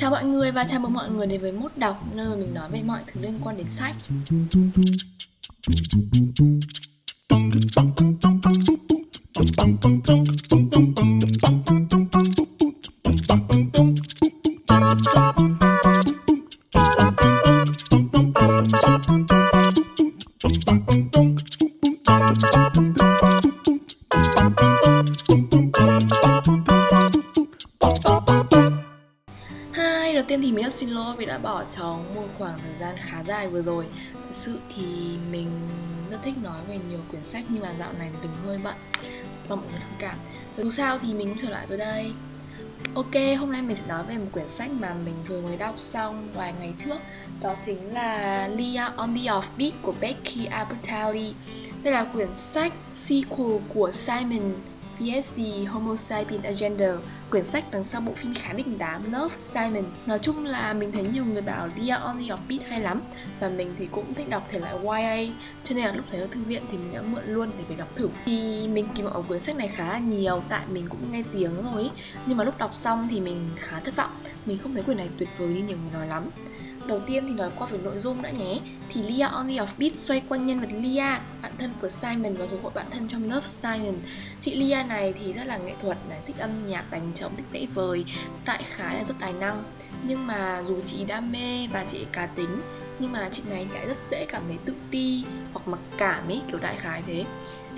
Chào mọi người và chào mừng mọi người đến với Mốt Đọc, Nơi mình nói về mọi thứ liên quan đến sách. Xin lỗi vì đã bỏ trống một khoảng thời gian khá dài vừa rồi. Thật sự thì mình rất thích nói về nhiều quyển sách nhưng mà dạo này thì mình hơi bận Và mọi người thông cảm. Rồi dù sao thì mình cũng trở lại rồi đây. Ok, hôm nay mình sẽ nói về một quyển sách mà mình vừa mới đọc xong vài ngày trước. Đó chính là Leah on the Offbeat của Becky Albertalli Đây là quyển sách sequel của Simon. PSD Homo Sapien Agenda Quyển sách đằng sau bộ phim khá đình đám, Love, Simon. Nói chung là mình thấy nhiều người bảo Dear Only of Beat hay lắm, Và mình thì cũng thích đọc thể loại YA Cho nên là lúc thấy ở thư viện thì mình đã mượn luôn để về đọc thử. Thì mình kỳ vọng ở quyển sách này khá là nhiều, Tại mình cũng nghe tiếng rồi ý. Nhưng mà lúc đọc xong thì mình khá thất vọng. Mình không thấy quyển này tuyệt vời như nhiều người nói lắm. Đầu tiên thì nói qua về nội dung đã nhé. Thì Leah on the Offbeat xoay quanh nhân vật Leah Bạn thân của Simon và thuộc hội bạn thân trong lớp Simon. Chị Leah này thì rất là nghệ thuật này, thích âm nhạc, đánh trống, thích vẽ vời Đại khái là rất tài năng. Nhưng mà dù chị đam mê và chị cá tính Nhưng mà chị này lại rất dễ cảm thấy tự ti hoặc mặc cảm ấy, kiểu đại khái thế.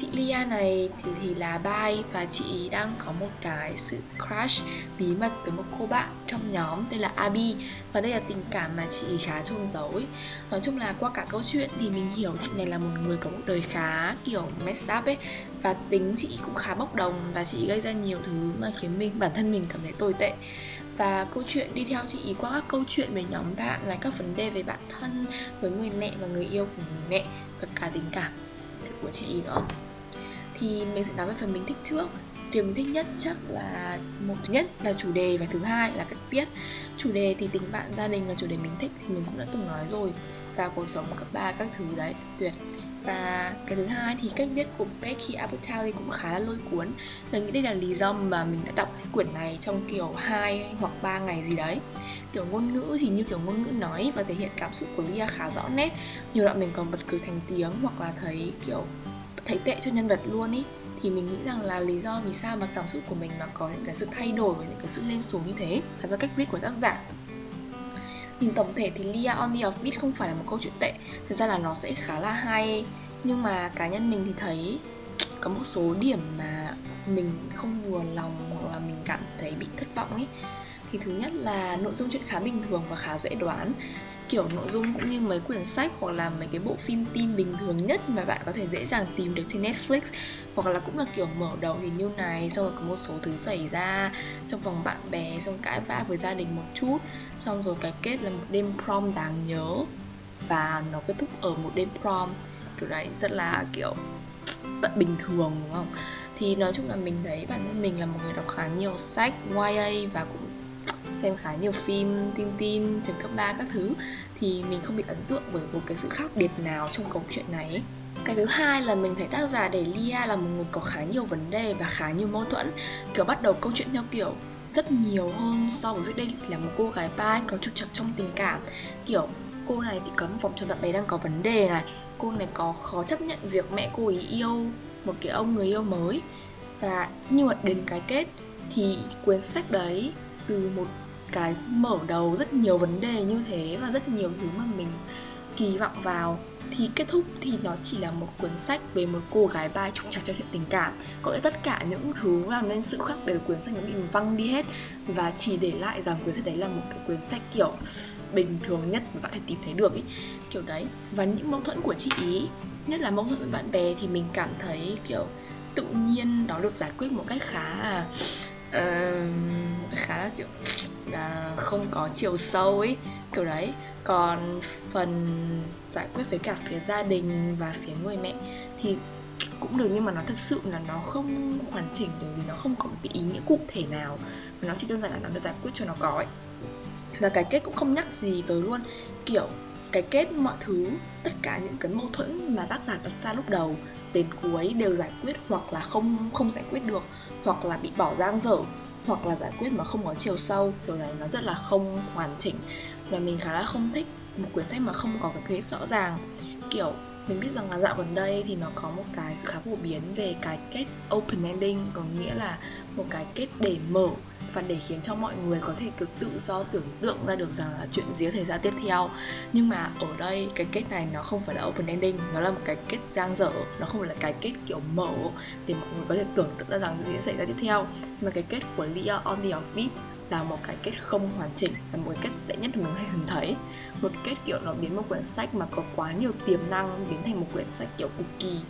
Chị Lia này thì, thì là bi và chị đang có một cái sự crush bí mật với một cô bạn trong nhóm tên là abi. Và đây là tình cảm mà chị khá chôn giấu ấy. Nói chung là qua cả câu chuyện thì mình hiểu chị này là một người có một đời khá kiểu mess up ấy. Và tính chị cũng khá bốc đồng và chị gây ra nhiều thứ mà khiến mình bản thân mình cảm thấy tồi tệ. Và câu chuyện đi theo chị qua các câu chuyện về nhóm bạn là các vấn đề về bản thân với người mẹ và người yêu của người mẹ và cả tình cảm của chị nữa thì mình sẽ nói về phần mình thích trước. Điều mình thích nhất chắc là một thứ nhất là chủ đề và thứ hai là cách viết. Chủ đề thì tình bạn, gia đình là chủ đề mình thích thì mình cũng đã từng nói rồi. Và cuộc sống cấp ba, các thứ đấy, tuyệt. Và cái thứ hai thì cách viết của Becky Albertalli cũng khá là lôi cuốn. Mình nghĩ đây là lý do mà mình đã đọc quyển này trong kiểu 2 hoặc 3 ngày gì đấy. Kiểu ngôn ngữ thì như kiểu ngôn ngữ nói và thể hiện cảm xúc của Lia khá rõ nét. Nhiều đoạn mình còn bật cười thành tiếng hoặc là thấy kiểu thấy tệ cho nhân vật luôn ý, thì mình nghĩ rằng là lý do vì sao mà cảm xúc của mình mà có những cái sự thay đổi và những cái sự lên xuống như thế là do cách viết của tác giả. Nhìn tổng thể thì Lia on the Offbeat không phải là một câu chuyện tệ, thật ra là nó sẽ khá là hay. Nhưng mà cá nhân mình thì thấy có một số điểm mà mình không vừa lòng hoặc là mình cảm thấy bị thất vọng ấy thì thứ nhất là nội dung chuyện khá bình thường và khá dễ đoán kiểu nội dung cũng như mấy quyển sách hoặc là mấy cái bộ phim tin bình thường nhất mà bạn có thể dễ dàng tìm được trên Netflix, hoặc là cũng là kiểu mở đầu thì như này, xong rồi có một số thứ xảy ra trong vòng bạn bè, xong cãi vã với gia đình một chút, xong rồi cái kết là một đêm prom đáng nhớ và nó kết thúc ở một đêm prom. Kiểu đấy, rất là kiểu rất bình thường, đúng không? Thì nói chung là mình thấy bản thân mình là một người đọc khá nhiều sách YA và cũng xem khá nhiều phim, tin tin, trường cấp 3 các thứ, thì mình không bị ấn tượng bởi một cái sự khác biệt nào trong câu chuyện này ấy. Cái thứ hai là mình thấy tác giả để Lia là một người có khá nhiều vấn đề và khá nhiều mâu thuẫn. Kiểu bắt đầu câu chuyện theo kiểu rất nhiều hơn so với việc đây là một cô gái ba có trục trặc trong tình cảm. Kiểu cô này thì có một vòng tròn bạn bè đang có vấn đề này, Cô này có khó chấp nhận việc mẹ cô ấy yêu một cái ông người yêu mới. Và nhưng mà đến cái kết thì cuốn sách đấy từ một cái mở đầu rất nhiều vấn đề như thế và rất nhiều thứ mà mình kỳ vọng vào. Thì kết thúc thì nó chỉ là một cuốn sách về một cô gái ba trục trặc cho chuyện tình cảm. Có lẽ tất cả những thứ làm nên sự khác biệt của cuốn sách nó bị văng đi hết. Và chỉ để lại rằng cuốn sách đấy là một cái cuốn sách kiểu bình thường nhất mà bạn thể tìm thấy được ý. Kiểu đấy. Và những mâu thuẫn của chị ý nhất là mâu thuẫn với bạn bè thì mình cảm thấy kiểu tự nhiên nó được giải quyết một cách khá là uh, khá là, kiểu là không có chiều sâu ấy, kiểu đấy. Còn phần giải quyết với cả phía gia đình và phía người mẹ thì cũng được, nhưng mà nó thật sự là nó không hoàn chỉnh điều gì nó không có một cái ý nghĩa cụ thể nào. Mà nó chỉ đơn giản là nó được giải quyết cho nó có ấy. Và cái kết cũng không nhắc gì tới luôn. Kiểu, cái kết mọi thứ, tất cả những cái mâu thuẫn mà tác giả đặt ra lúc đầu, đến cuối đều giải quyết hoặc là không không giải quyết được, hoặc là bị bỏ giang dở hoặc là giải quyết mà không có chiều sâu. Kiểu này nó rất là không hoàn chỉnh và mình khá là không thích một quyển sách mà không có cái kết rõ ràng. Kiểu, mình biết rằng là dạo gần đây thì nó có một cái sự khá phổ biến về cái kết open ending, có nghĩa là một cái kết để mở và để khiến cho mọi người có thể cực tự do tưởng tượng ra được rằng là chuyện gì có thể ra tiếp theo. Nhưng mà ở đây, cái kết này nó không phải là open ending, nó là một cái kết giang dở, nó không phải là cái kết kiểu mở để mọi người có thể tưởng tượng ra rằng gì sẽ xảy ra tiếp theo. Mà cái kết của Leah on the Offbeat là một cái kết không hoàn chỉnh là một cái kết tệ nhất mình hay từng thấy. Một cái kết kiểu nó biến một quyển sách mà có quá nhiều tiềm năng biến thành một quyển sách kiểu cực kỳ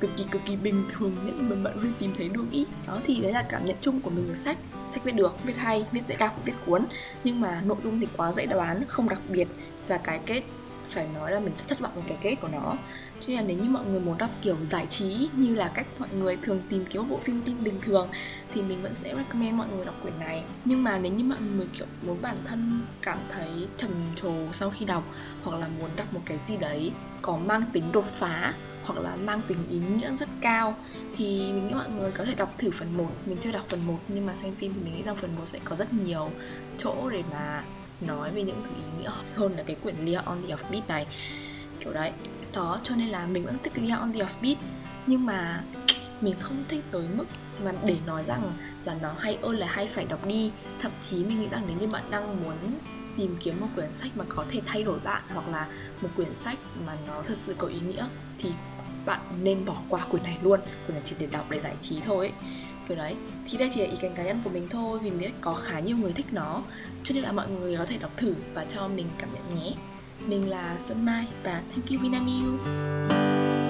cực kỳ cực kỳ bình thường nhất mà bạn có tìm thấy được ý. Đó, thì đấy là cảm nhận chung của mình về sách. Sách viết được, viết hay, viết dễ đọc viết cuốn. Nhưng mà nội dung thì quá dễ đoán, không đặc biệt. Và cái kết phải nói là mình rất thất vọng với cái kết của nó. Cho nên là nếu như mọi người muốn đọc kiểu giải trí như là cách mọi người thường tìm kiếm một bộ phim tin bình thường, thì mình vẫn sẽ recommend mọi người đọc quyển này. Nhưng mà nếu như mọi người, kiểu, muốn bản thân cảm thấy trầm trồ sau khi đọc, hoặc là muốn đọc một cái gì đấy có mang tính đột phá, hoặc là mang tính ý nghĩa rất cao, thì mình nghĩ mọi người có thể đọc thử phần 1 mình chưa đọc phần 1 nhưng mà xem phim thì mình nghĩ rằng phần 1 sẽ có rất nhiều chỗ để mà nói về những thứ ý nghĩa hơn là cái quyển Leah on the Offbeat này. Kiểu đấy. Đó, cho nên là mình vẫn thích Leah on the Offbeat, nhưng mà mình không thích tới mức mà để nói rằng là nó hay ơi là hay phải đọc đi. Thậm chí mình nghĩ rằng nếu như bạn đang muốn tìm kiếm một quyển sách mà có thể thay đổi bạn hoặc là một quyển sách mà nó thật sự có ý nghĩa, thì bạn nên bỏ qua quyển này luôn. Quyển này chỉ để đọc để giải trí thôi. ấy kiểu đấy thì đây chỉ là ý kiến cá nhân của mình thôi, vì mình biết có khá nhiều người thích nó. Cho nên là mọi người có thể đọc thử và cho mình cảm nhận nhé. Mình là Xuân Mai và thank you Vinamilk.